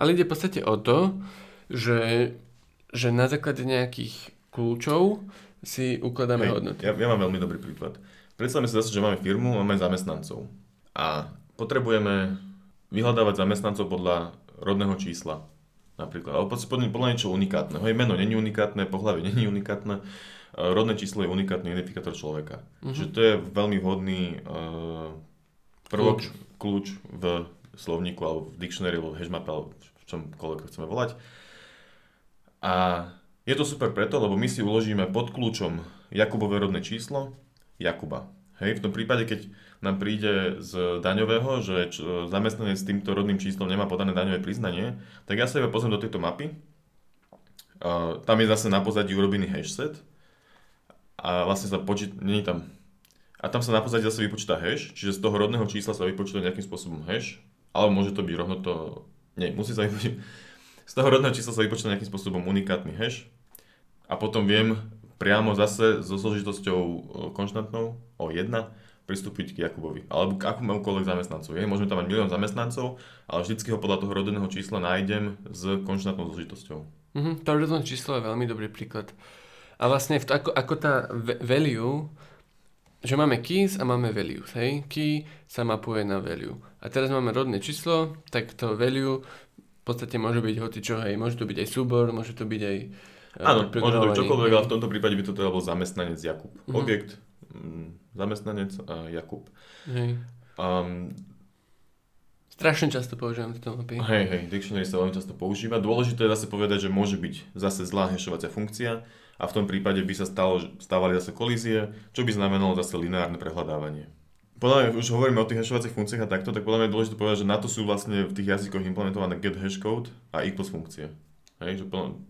Ale ide v podstate o to, že, že na základe nejakých kľúčov si ukladáme Hej, hodnoty. Ja, ja mám veľmi dobrý príklad. Predstavme si zase, že máme firmu, máme zamestnancov a potrebujeme vyhľadávať zamestnancov podľa rodného čísla napríklad, alebo podľa, podľa niečo unikátneho. Hej, meno není unikátne, pohľavie *laughs* není unikátne Eh, rodné číslo je unikátny identifikátor človeka. Uh-huh. Čiže to je veľmi vhodný uh, prvok, kľúč. kľúč v slovníku alebo v dictionary alebo v hashmap alebo v čomkoľvek chceme volať. A je to super preto, lebo my si uložíme pod kľúčom Jakubové rodné číslo Jakuba. Hej, v tom prípade, keď nám príde z daňového, že zamestnanec s týmto rodným číslom nemá podané daňové priznanie, tak ja sa iba pozriem do tejto mapy. Uh, tam je zase na pozadí urobený hash set a vlastne sa počít, nie tam, a tam sa na pozadí zase vypočíta hash, čiže z toho rodného čísla sa vypočíta nejakým spôsobom hash, ale môže to byť rovno to, nie, musí sa *laughs* vypočítať, z toho rodného čísla sa vypočíta nejakým spôsobom unikátny hash. A potom viem priamo zase so zložitosťou e, konštantnou o 1 pristúpiť k Jakubovi alebo k akomukoľvek zamestnancovi. Je, môžeme tam mať milión zamestnancov, ale vždycky ho podľa toho rodinného čísla nájdem s konštantnou zložitosťou. Mm-hmm, to rodinné číslo je veľmi dobrý príklad. A vlastne v to, ako, ako tá value, že máme keys a máme values, hej? Key sa mapuje na value. A teraz máme rodné číslo, tak to value v podstate môže byť hoci čo, hej, môže to byť aj súbor, môže to byť aj e, Áno, môže to byť čokoľvek, ale v tomto prípade by to teda bol zamestnanec Jakub. Mm-hmm. Objekt, mm, zamestnanec a Jakub. Hej. Um, Strašne často používam tieto mapy. Hej, hej, dictionary sa veľmi často používa. Dôležité je zase povedať, že môže byť zase zlá hashovacia funkcia a v tom prípade by sa stalo, stávali zase kolízie, čo by znamenalo zase lineárne prehľadávanie. Podľa mňa, už hovoríme o tých hashovacích funkciách a takto, tak podľa mňa je dôležité povedať, že na to sú vlastne v tých jazykoch implementované get hashcode a equals funkcie. Hej, že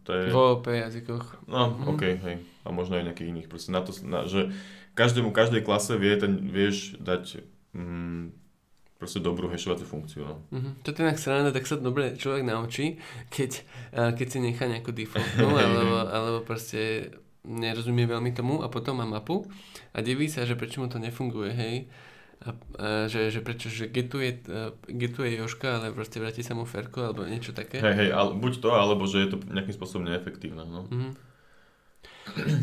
to je... V OOP jazykoch. No, mm-hmm. OK, hej. A možno aj nejakých iných. Proste na to, na, že každému, každej klase vie ten, vieš dať mm, proste dobrú hashovaciu funkciu. No. Mm-hmm. To je inak sranda, tak sa dobre človek naučí, keď, keď si nechá nejakú defaultnú, *laughs* alebo, alebo proste nerozumie veľmi tomu a potom má mapu a diví sa, že prečo mu to nefunguje, hej. A, že, že prečo, že getuje, uh, getuje Joška, ale proste vráti sa mu Ferko, alebo niečo také. Hej, hej, ale buď to, alebo že je to nejakým spôsobom neefektívne, no. Mm-hmm.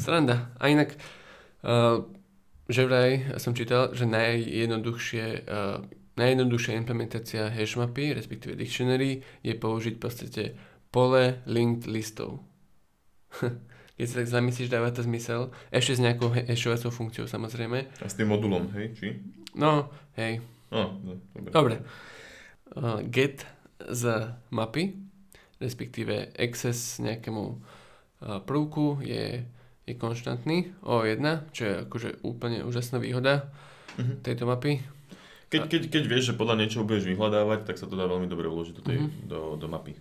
Sranda. A inak, uh, že vraj som čítal, že najjednoduchšie, uh, najjednoduchšia implementácia hashmapy, respektíve dictionary, je použiť v podstate pole linked listov. *laughs* Keď sa tak zamyslíš, dáva to zmysel. Ešte s nejakou hashovacou funkciou samozrejme. A s tým modulom, hej? Či? No, hej. No, no dobre. dobre. Uh, get z mapy, respektíve access nejakému uh, prvku je je konštantný O1, čo je akože úplne úžasná výhoda uh-huh. tejto mapy. Keď, keď, keď vieš, že podľa niečoho budeš vyhľadávať, tak sa to dá veľmi dobre vložiť do, tej, uh-huh. do, do mapy.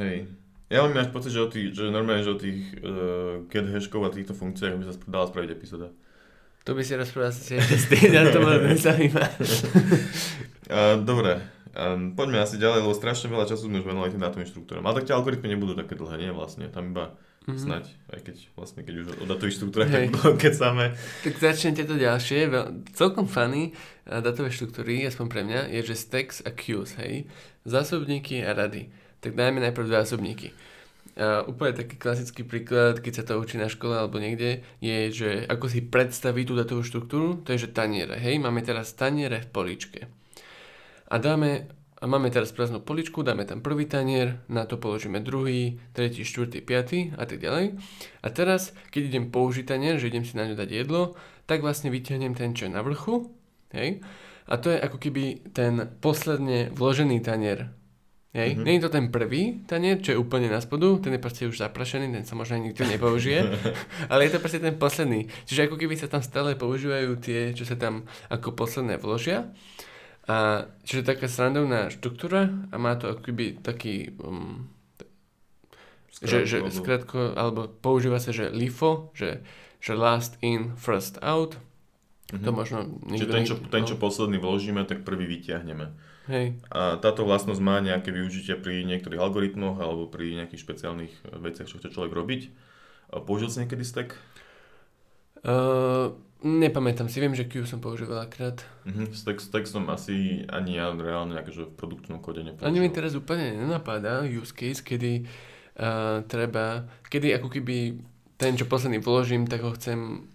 Hej. Ja mám až pocit, že, o tých, že normálne, že o tých uh, get hashkov a týchto funkciách by sa dala spraviť epizóda. To by si rozprával asi ešte na to ma nezaujíma. *laughs* uh, dobre, um, poďme asi ďalej, lebo strašne veľa času sme už venovali tým dátovým štruktúram. Ale tak tie algoritmy nebudú také dlhé, nie vlastne. Tam iba Mm-hmm. Snaď, aj keď vlastne keď už o datových štruktúrach hey. tak keď samé. Tak začnete to ďalšie. Celkom funny datové štruktúry, aspoň pre mňa, je, že stacks a queues, hej. Zásobníky a rady. Tak dajme najprv zásobníky. A úplne taký klasický príklad, keď sa to učí na škole alebo niekde, je, že ako si predstaví tú datovú štruktúru, to je, že taniere, hej. Máme teraz taniere v poličke. A dáme a máme teraz prázdnu poličku, dáme tam prvý tanier, na to položíme druhý, tretí, štvrtý, piatý a tak ďalej. A teraz, keď idem použiť tanier, že idem si na ňu dať jedlo, tak vlastne vyťahnem ten, čo je na vrchu, hej? A to je ako keby ten posledne vložený tanier. Hej? Mm-hmm. Je to ten prvý tanier, čo je úplne na spodu, ten je proste už zaprašený, ten sa možno nikto nepoužije, *laughs* ale je to proste ten posledný. Čiže ako keby sa tam stále používajú tie, čo sa tam ako posledné vložia. A čiže taká srandovná štruktúra a má to akoby taký um, skratko, že, že alebo... skratko, alebo používa sa, že LIFO, že, že last in, first out. Mm-hmm. To možno Čiže ten čo, ten, čo posledný vložíme, tak prvý vyťahneme. Hej. A táto vlastnosť má nejaké využitie pri niektorých algoritmoch alebo pri nejakých špeciálnych veciach, čo chce človek robiť. Použil si niekedy stack? Uh, Nepamätám si, viem, že Q som použil veľakrát. Mm-hmm. S, text, textom asi ani ja reálne akože v produktnom kode nepoužil. Ani mi teraz úplne nenapadá use case, kedy uh, treba, kedy ako keby ten, čo posledný vložím, tak ho chcem...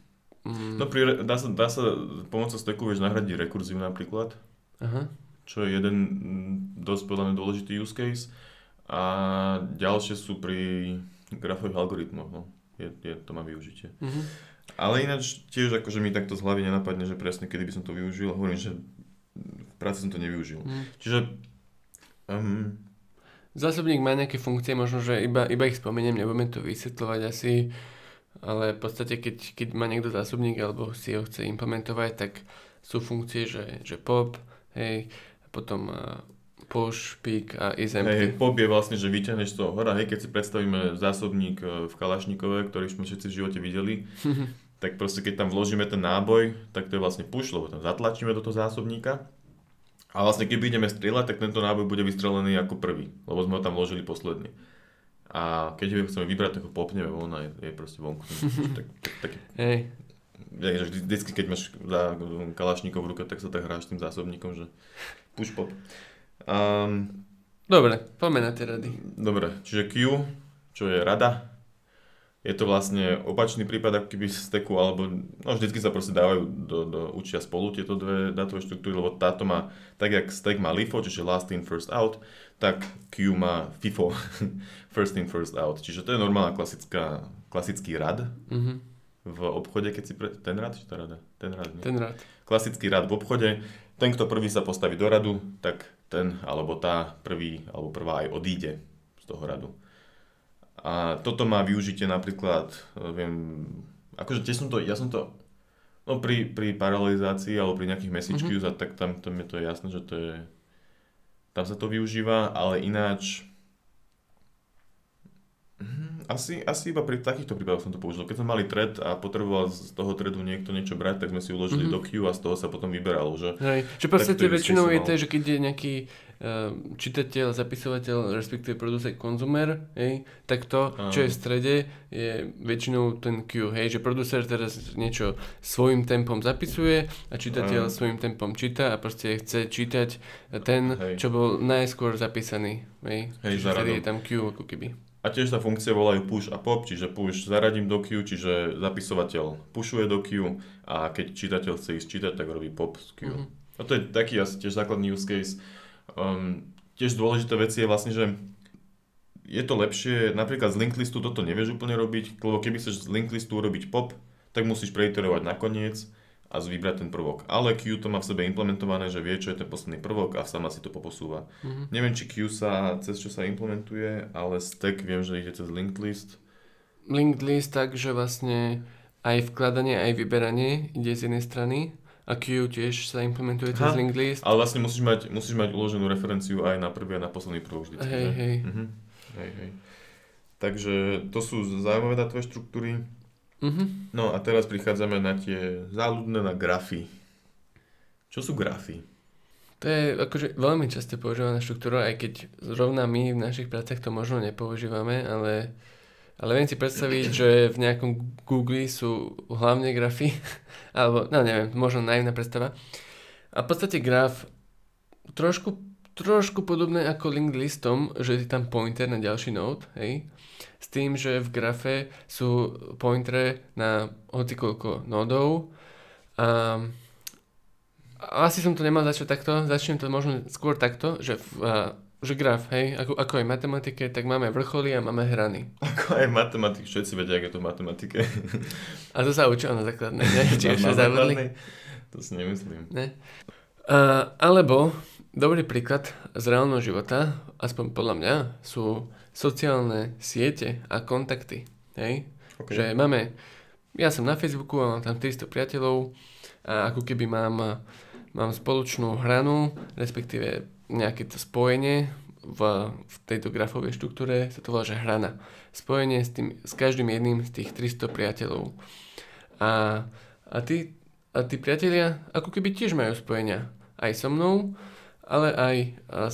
Mm... No pri, dá, sa, dá sa pomocou stacku vieš nahradiť rekurziu napríklad. Aha. Čo je jeden dosť podľa mňa dôležitý use case. A ďalšie sú pri grafových algoritmoch. No. Je, je, to má využitie. Mm-hmm. Ale ináč tiež akože mi takto z hlavy nenapadne, že presne kedy by som to využil. Hovorím, že v práci som to nevyužil. Mm. Čiže... Um, Zásobník má nejaké funkcie, možno, že iba, iba ich spomeniem, nebudeme to vysvetľovať asi, ale v podstate, keď, keď má niekto zásobník alebo si ho chce implementovať, tak sú funkcie, že, že pop, hej, potom uh, push, pick a is empty. Hej, pop je vlastne, že vyťahneš to hora, hej, keď si predstavíme zásobník e, v Kalašnikove, ktorý sme všetci v živote videli, *laughs* tak proste keď tam vložíme ten náboj, tak to je vlastne push, lebo tam zatlačíme do toho zásobníka. A vlastne keď ideme strieľať, tak tento náboj bude vystrelený ako prvý, lebo sme ho tam vložili posledný. A keď ho chceme vybrať, tak ho popneme von a je, je proste vonku. *laughs* tak, tak, tak, Hej. Ja, vždy, keď máš kalašníkov v ruke, tak sa tak hráš tým zásobníkom, že push pop. Um, Dobre, poďme na tie rady. Dobre, čiže Q, čo je rada, je to vlastne opačný prípad ako keby steku, alebo no vždycky sa proste dávajú do, do učia spolu tieto dve dátové štruktúry, lebo táto má, tak jak stack má LIFO, čiže last in, first out, tak Q má FIFO, *laughs* first in, first out. Čiže to je normálna klasická, klasický rad mm-hmm. v obchode, keď si pre... Ten rad, či tá rada? Ten rad, nie? Ten rad. Klasický rad v obchode. Ten, kto prvý sa postaví do radu, tak ten alebo tá prvý alebo prvá aj odíde z toho radu. A toto má využitie napríklad, e, viem, akože tiež som to, ja som to, no pri, pri paralelizácii alebo pri nejakých message mm-hmm. queues, tak tam, tam je to jasné, že to je, tam sa to využíva, ale ináč, asi, asi iba pri takýchto prípadoch som to použil. Keď sme mali thread a potreboval z toho threadu niekto niečo brať, tak sme si uložili mm-hmm. do queue a z toho sa potom vyberalo. Že, Hej, že proste väčšinou je to, že keď je nejaký uh, čitateľ, zapisovateľ, respektíve producent, konzumer, hej, tak to, Aha. čo je v strede, je väčšinou ten queue. Hej, že producer teraz niečo svojim tempom zapisuje a čitateľ Aha. svojim tempom číta a proste chce čítať ten, hej. čo bol najskôr zapísaný. Hej, hej Čiže je tam queue ako keby. A tiež sa funkcie volajú push a pop, čiže push zaradím do queue, čiže zapisovateľ pushuje do queue a keď čitateľ chce ísť čítať, tak robí pop z queue. Mm-hmm. A to je taký asi tiež základný use case. Um, tiež dôležité veci je vlastne, že je to lepšie, napríklad z linklistu toto nevieš úplne robiť, lebo keby chceš z linklistu urobiť pop, tak musíš preiterovať nakoniec a vybrať ten prvok. Ale Q to má v sebe implementované, že vie, čo je ten posledný prvok a sama si to poposúva. Mm-hmm. Neviem, či Q sa, cez čo sa implementuje, ale stack viem, že ide cez linked list. Linked list tak, že vlastne aj vkladanie, aj vyberanie ide z jednej strany a Q tiež sa implementuje cez linked list. Ale vlastne musíš mať, musíš mať uloženú referenciu aj na prvý a na posledný prvok vždycky. Hej, hej. Mhm. hej, hej. Takže to sú zaujímavé dátové štruktúry. Mm-hmm. No a teraz prichádzame na tie záľudné na grafy. Čo sú grafy? To je akože veľmi často používaná štruktúra, aj keď zrovna my v našich prácach to možno nepoužívame, ale, ale viem si predstaviť, že v nejakom Google sú hlavne grafy, *laughs* alebo no neviem, možno naivná predstava. A v podstate graf trošku, trošku podobné ako linked listom, že je tam pointer na ďalší node, hej, s tým, že v grafe sú pointere na hocikoľko nodov. A, asi som to nemal začať takto, začnem to možno skôr takto, že, a, že graf, hej, ako, ako aj v matematike, tak máme vrcholy a máme hrany. Ako aj v matematike, všetci vedia, ako to v matematike. *laughs* A to sa učilo na základnej, ne? Či ešte základnej? To si nemyslím. Ne? A, alebo, dobrý príklad z reálneho života, aspoň podľa mňa, sú sociálne siete a kontakty. Hej? Okay. Že máme, ja som na Facebooku a mám tam 300 priateľov a ako keby mám, mám spoločnú hranu, respektíve nejaké to spojenie v, v tejto grafovej štruktúre sa to volá, že hrana. Spojenie s, tým, s každým jedným z tých 300 priateľov. A, a, tí, a tí priatelia ako keby tiež majú spojenia aj so mnou, ale aj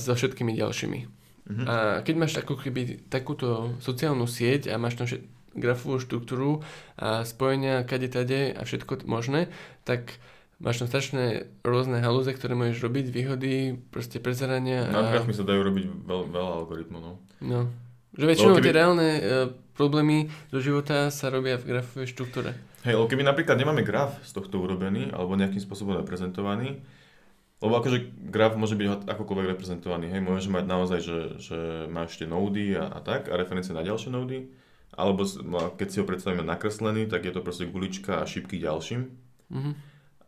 so všetkými ďalšími. Uh-huh. A keď máš takú, keby, takúto sociálnu sieť a máš tam všet, grafovú štruktúru a spojenia kade tade a všetko možné, tak máš tam strašné rôzne halúze, ktoré môžeš robiť, výhody, proste prezerania. Na a... grafmi sa dajú robiť veľ, veľa algoritmov, no. No. Že väčšinou keby... tie reálne uh, problémy do života sa robia v grafovej štruktúre. Hej, lebo keby napríklad nemáme graf z tohto urobený, alebo nejakým spôsobom reprezentovaný, lebo akože graf môže byť akokoľvek reprezentovaný, hej, môže mať naozaj, že, že máš tie nódy a, a tak, a referencie na ďalšie nódy, alebo no, keď si ho predstavíme nakreslený, tak je to proste gulička a šipky ďalším. Mm-hmm.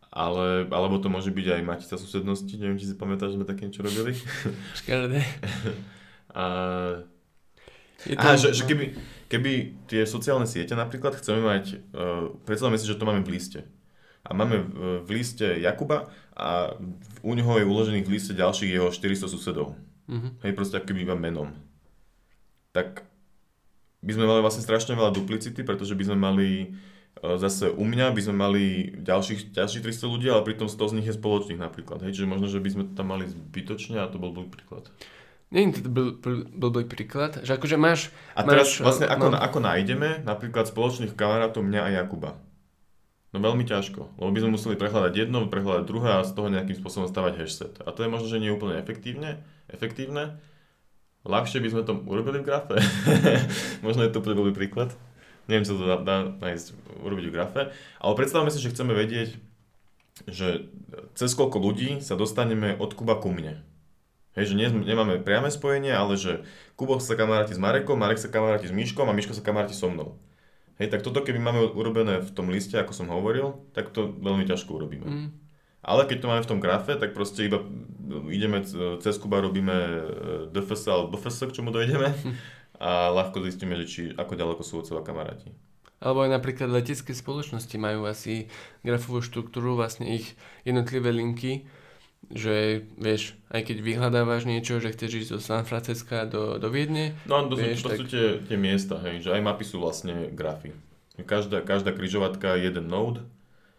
Ale, alebo to môže byť aj matica susednosti, neviem, či si pamätáš, že sme také niečo robili. *laughs* Škaredé. a, je to, Aha, že, že keby, keby tie sociálne siete napríklad chceme mať, uh, predstavme si, že to máme v liste. A máme v, v liste Jakuba a u neho je uložených v liste ďalších jeho 400 susedov. Uh-huh. Hej, proste ako iba menom. Tak by sme mali vlastne strašne veľa duplicity, pretože by sme mali e, zase u mňa by sme mali ďalších, ďalších 300 ľudí, ale pritom 100 z nich je spoločných napríklad. Hej, čiže možno, že by sme to tam mali zbytočne a to bol blbý príklad. Nie je to bl- bl- blbý príklad, že akože máš... A teraz máš, vlastne ako, no. ako nájdeme napríklad spoločných kamarátov mňa a Jakuba? No veľmi ťažko, lebo by sme museli prehľadať jedno, prehľadať druhé a z toho nejakým spôsobom stavať hashtag. A to je možno, že nie úplne efektívne, efektívne. Ľahšie by sme to urobili v grafe. *laughs* možno je to úplne príklad. Neviem, čo to dá, dá nájsť, urobiť v grafe. Ale predstavme si, že chceme vedieť, že cez koľko ľudí sa dostaneme od Kuba ku mne. Hej, že nie, nemáme priame spojenie, ale že Kubo sa kamaráti s Marekom, Marek sa kamaráti s Miškom a Miško sa kamaráti so mnou. Hej, tak toto keby máme urobené v tom liste, ako som hovoril, tak to veľmi ťažko urobíme. Mm. Ale keď to máme v tom grafe, tak proste iba ideme cez Kuba, robíme e, DFS alebo BFS, k čomu dojdeme *laughs* a ľahko zistíme, že či, ako ďaleko sú od seba kamaráti. Alebo aj napríklad letecké spoločnosti majú asi grafovú štruktúru, vlastne ich jednotlivé linky, že vieš, aj keď vyhľadávaš niečo, že chceš ísť zo San Francisca do, do Viedne. No to, vieš, sú, to tak... sú tie, tie miesta, hej, že aj mapy sú vlastne grafy. Každá, každá križovatka je jeden node.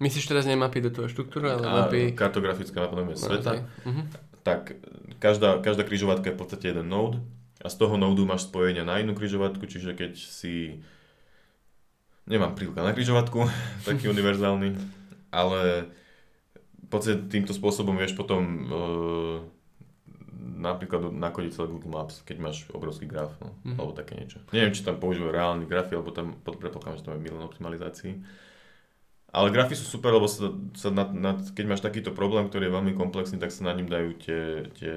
Myslíš teraz nie mapy do toho štruktúru, ale a mapy... Kartografická mapa no, sveta. Uh-huh. Tak každá, každá križovatka je v podstate jeden node a z toho nodu máš spojenia na inú križovatku, čiže keď si... Nemám príklad na križovatku, *laughs* taký univerzálny, ale podstate týmto spôsobom vieš potom uh, napríklad nakodiť celý Google Maps, keď máš obrovský graf, no, mm-hmm. alebo také niečo. Neviem, či tam používajú reálny grafy, alebo tam predpokladám, že tam je milión optimalizácií. Ale grafy sú super, lebo sa, sa nad, nad, keď máš takýto problém, ktorý je veľmi komplexný, tak sa na ním dajú tie, tie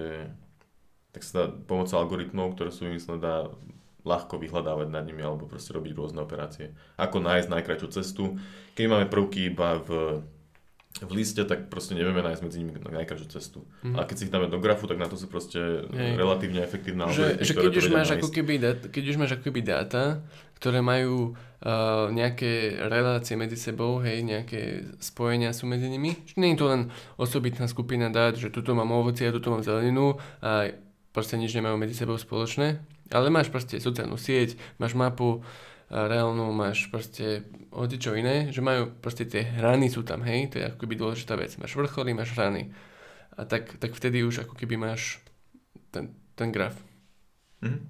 tak sa dá pomocou algoritmov, ktoré sú vymyslené, dá ľahko vyhľadávať nad nimi alebo proste robiť rôzne operácie. Ako nájsť najkračšiu cestu. Keď máme prvky iba v v liste, tak proste nevieme nájsť medzi nimi najkračšiu cestu. Mm. A keď si ich dáme do grafu, tak na to sú proste Hej. relatívne efektívne že, že keď, už máš ako keby data, keď už máš ako keby dáta, ktoré majú uh, nejaké relácie medzi sebou, hej, nejaké spojenia sú medzi nimi. Že nie je to len osobitná skupina dát, že tuto mám ovocie a tuto mám zeleninu a proste nič nemajú medzi sebou spoločné. Ale máš proste sociálnu sieť, máš mapu, reálnu máš proste čo iné, že majú proste tie hrany sú tam, hej, to je ako keby dôležitá vec. Máš vrcholy, máš hrany. A tak, tak vtedy už ako keby máš ten, ten graf. Mm-hmm.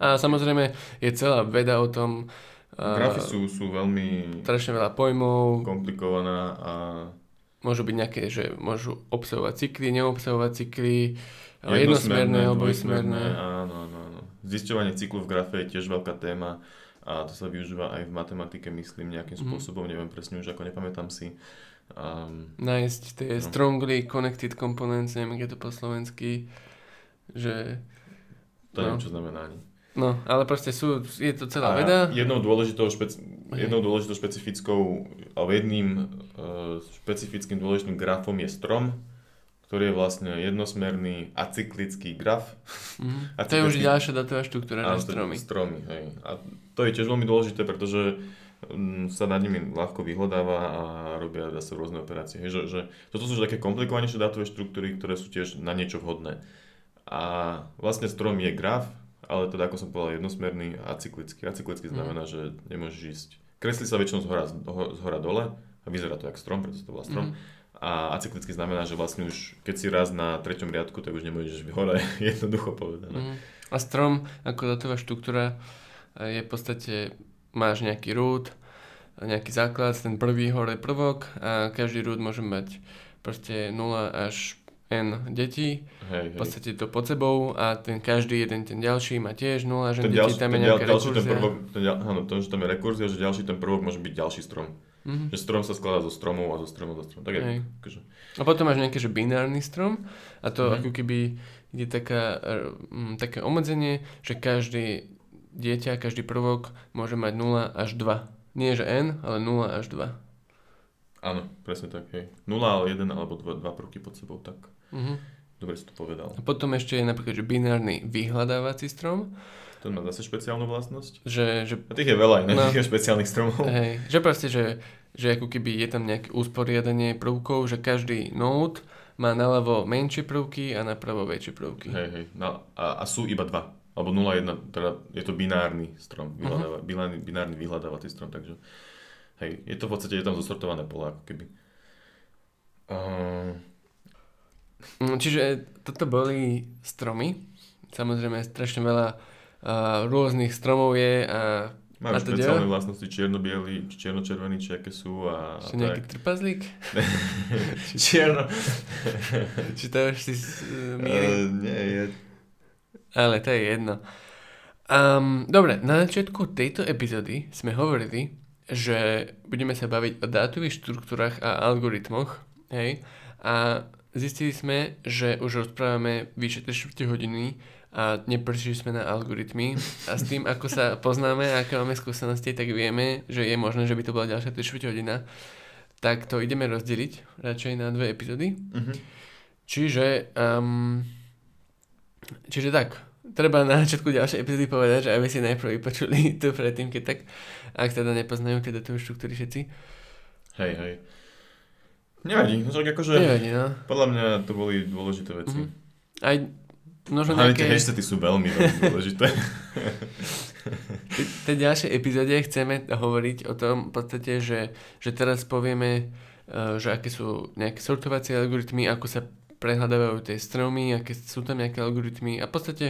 A samozrejme je celá veda o tom. Grafy sú, sú veľmi... Strašne veľa pojmov. Komplikovaná a... Môžu byť nejaké, že môžu obsahovať cykly, neobsahovať cykly, jednosmerné. Áno, áno, áno. Zisťovanie cyklu v grafe je tiež veľká téma a to sa využíva aj v matematike, myslím, nejakým mm. spôsobom, neviem presne už, ako nepamätám si. Um, Nájsť tie no. strongly connected components, neviem, je to po slovensky, že... To no. neviem, čo znamená ani. No, ale proste sú, je to celá a veda. Jednou dôležitou, špeci- jednou dôležitou špecifickou, alebo jedným uh, špecifickým dôležitým grafom je strom, ktorý je vlastne jednosmerný acyklický graf. Mm. Acyklický... *laughs* To je už ďalšia datová štruktúra na stromy. Stromy, hej. A to je tiež veľmi dôležité, pretože mm, sa nad nimi ľahko vyhľadáva a robia zase rôzne operácie. Hej, že, že toto sú také komplikovanejšie dátové štruktúry, ktoré sú tiež na niečo vhodné. A vlastne strom je graf, ale teda ako som povedal jednosmerný a cyklický. Acyklický mm. znamená, že nemôžeš ísť. Kreslí sa väčšinou z hora, z hora dole a vyzerá to ako strom, preto to volá strom. Mm a acyklicky znamená, že vlastne už keď si raz na treťom riadku, tak už nemôžeš hore, *laughs* jednoducho povedané. Mm. A strom ako datová štruktúra je v podstate, máš nejaký root, nejaký základ, ten prvý hore prvok a každý root môže mať proste 0 až n detí, hej, hej. v podstate to pod sebou a ten každý jeden ten ďalší má tiež 0 až n detí, tam je nejaká ďal, Ten prvok, ten, áno, to, že tam je rekurzia, že ďalší ten prvok môže byť ďalší strom. Mm-hmm. Že strom sa skladá zo stromov a zo stromov zo stromov. Tak je, akože. A potom máš nejaký že binárny strom a to mm-hmm. ako keby je taká, um, také obmedzenie, že každý dieťa, každý prvok môže mať 0 až 2. Nie že n, ale 0 až 2. Áno, presne tak, hej. 0 ale 1 alebo 2, 2 prvky pod sebou, tak. Mm-hmm. Dobre si to povedal. A potom ešte je napríklad, že binárny vyhľadávací strom ten má zase špeciálnu vlastnosť. Že, že... A tých je veľa iných no, *laughs* špeciálnych stromov. Hej, že proste, že, že ako keby je tam nejaké usporiadanie prvkov, že každý node má naľavo menšie prvky a napravo väčšie prvky. Hej, hej. No, a, a sú iba dva. Alebo 0,1, teda je to binárny strom, vyhľadáva, uh-huh. binárny, binárny vyhľadávací strom, takže hej, je to v podstate, je tam zosortované pole, ako keby. Uh... Čiže toto boli stromy, samozrejme strašne veľa uh, rôznych stromov je a Majú špeciálne vlastnosti čierno-biely, čierno-červený, či aké sú a, Či nejaký trpazlík? *laughs* Čierno. *laughs* či to už si Uh, nie, je... Ale to je jedno. Um, dobre, na začiatku tejto epizódy sme hovorili, že budeme sa baviť o dátových štruktúrach a algoritmoch, hej, a zistili sme, že už rozprávame vyše 3 hodiny a neprešli sme na algoritmy a s tým, ako sa poznáme a aké máme skúsenosti, tak vieme, že je možné, že by to bola ďalšia 3 hodina. Tak to ideme rozdeliť radšej na dve epizódy. Uh-huh. Čiže, um, čiže tak, treba na začiatku ďalšej epizódy povedať, že aby si najprv vypočuli *laughs* tu predtým, keď tak, ak teda nepoznajú teda tu štruktúry všetci. Hej, hej. Nevadí, no akože Nevadí, no. podľa mňa to boli dôležité veci. Uh-huh. Aj Možno nejaké... tie sú veľmi, veľmi *laughs* dôležité. v tej ďalšej epizóde chceme hovoriť o tom v podstate, že, že teraz povieme, eh, že aké sú nejaké sortovacie algoritmy, ako sa prehľadávajú tie stromy, aké sú tam nejaké algoritmy a v podstate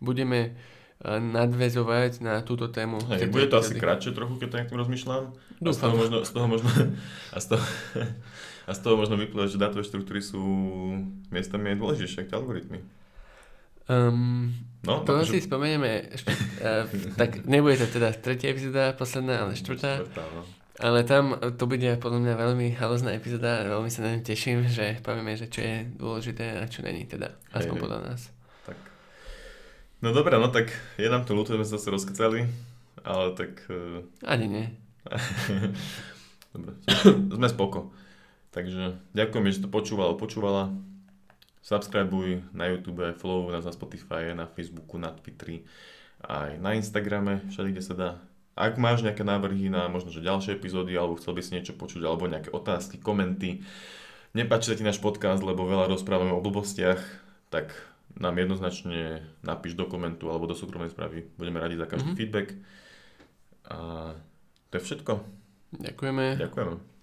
budeme eh, nadvezovať na túto tému. Hej, bude to asi kratšie trochu, keď to nejak rozmýšľam. A z toho možno, z toho možno, a z toho, a z toho možno vyplýva, že dátové štruktúry sú miestami aj dôležitejšie ako algoritmy. Um, no, to si že... spomenieme, uh, tak nebude to teda tretia epizóda, posledná, ale štvrtá. no. Ale tam to bude podľa mňa veľmi halozná epizóda a veľmi sa na ňu teším, že povieme, že čo je dôležité a čo není, teda aspoň hej, podľa nás. Tak. No dobré, no tak je nám to ľúto, sme sa zase rozkecali, ale tak... Uh... Ani nie. *laughs* Dobre, sme spoko. Takže ďakujem, že to počúval, počúvala subscribuj na YouTube, follow nás na Spotify, na Facebooku, na Twitteri, aj na Instagrame, všade, kde sa dá. Ak máš nejaké návrhy na možno že ďalšie epizódy, alebo chcel by si niečo počuť, alebo nejaké otázky, komenty, nepáči sa ti náš podcast, lebo veľa rozprávame o blbostiach, tak nám jednoznačne napíš do komentu alebo do súkromnej správy. Budeme radi za každý mm-hmm. feedback. A to je všetko. Ďakujeme. Ďakujeme.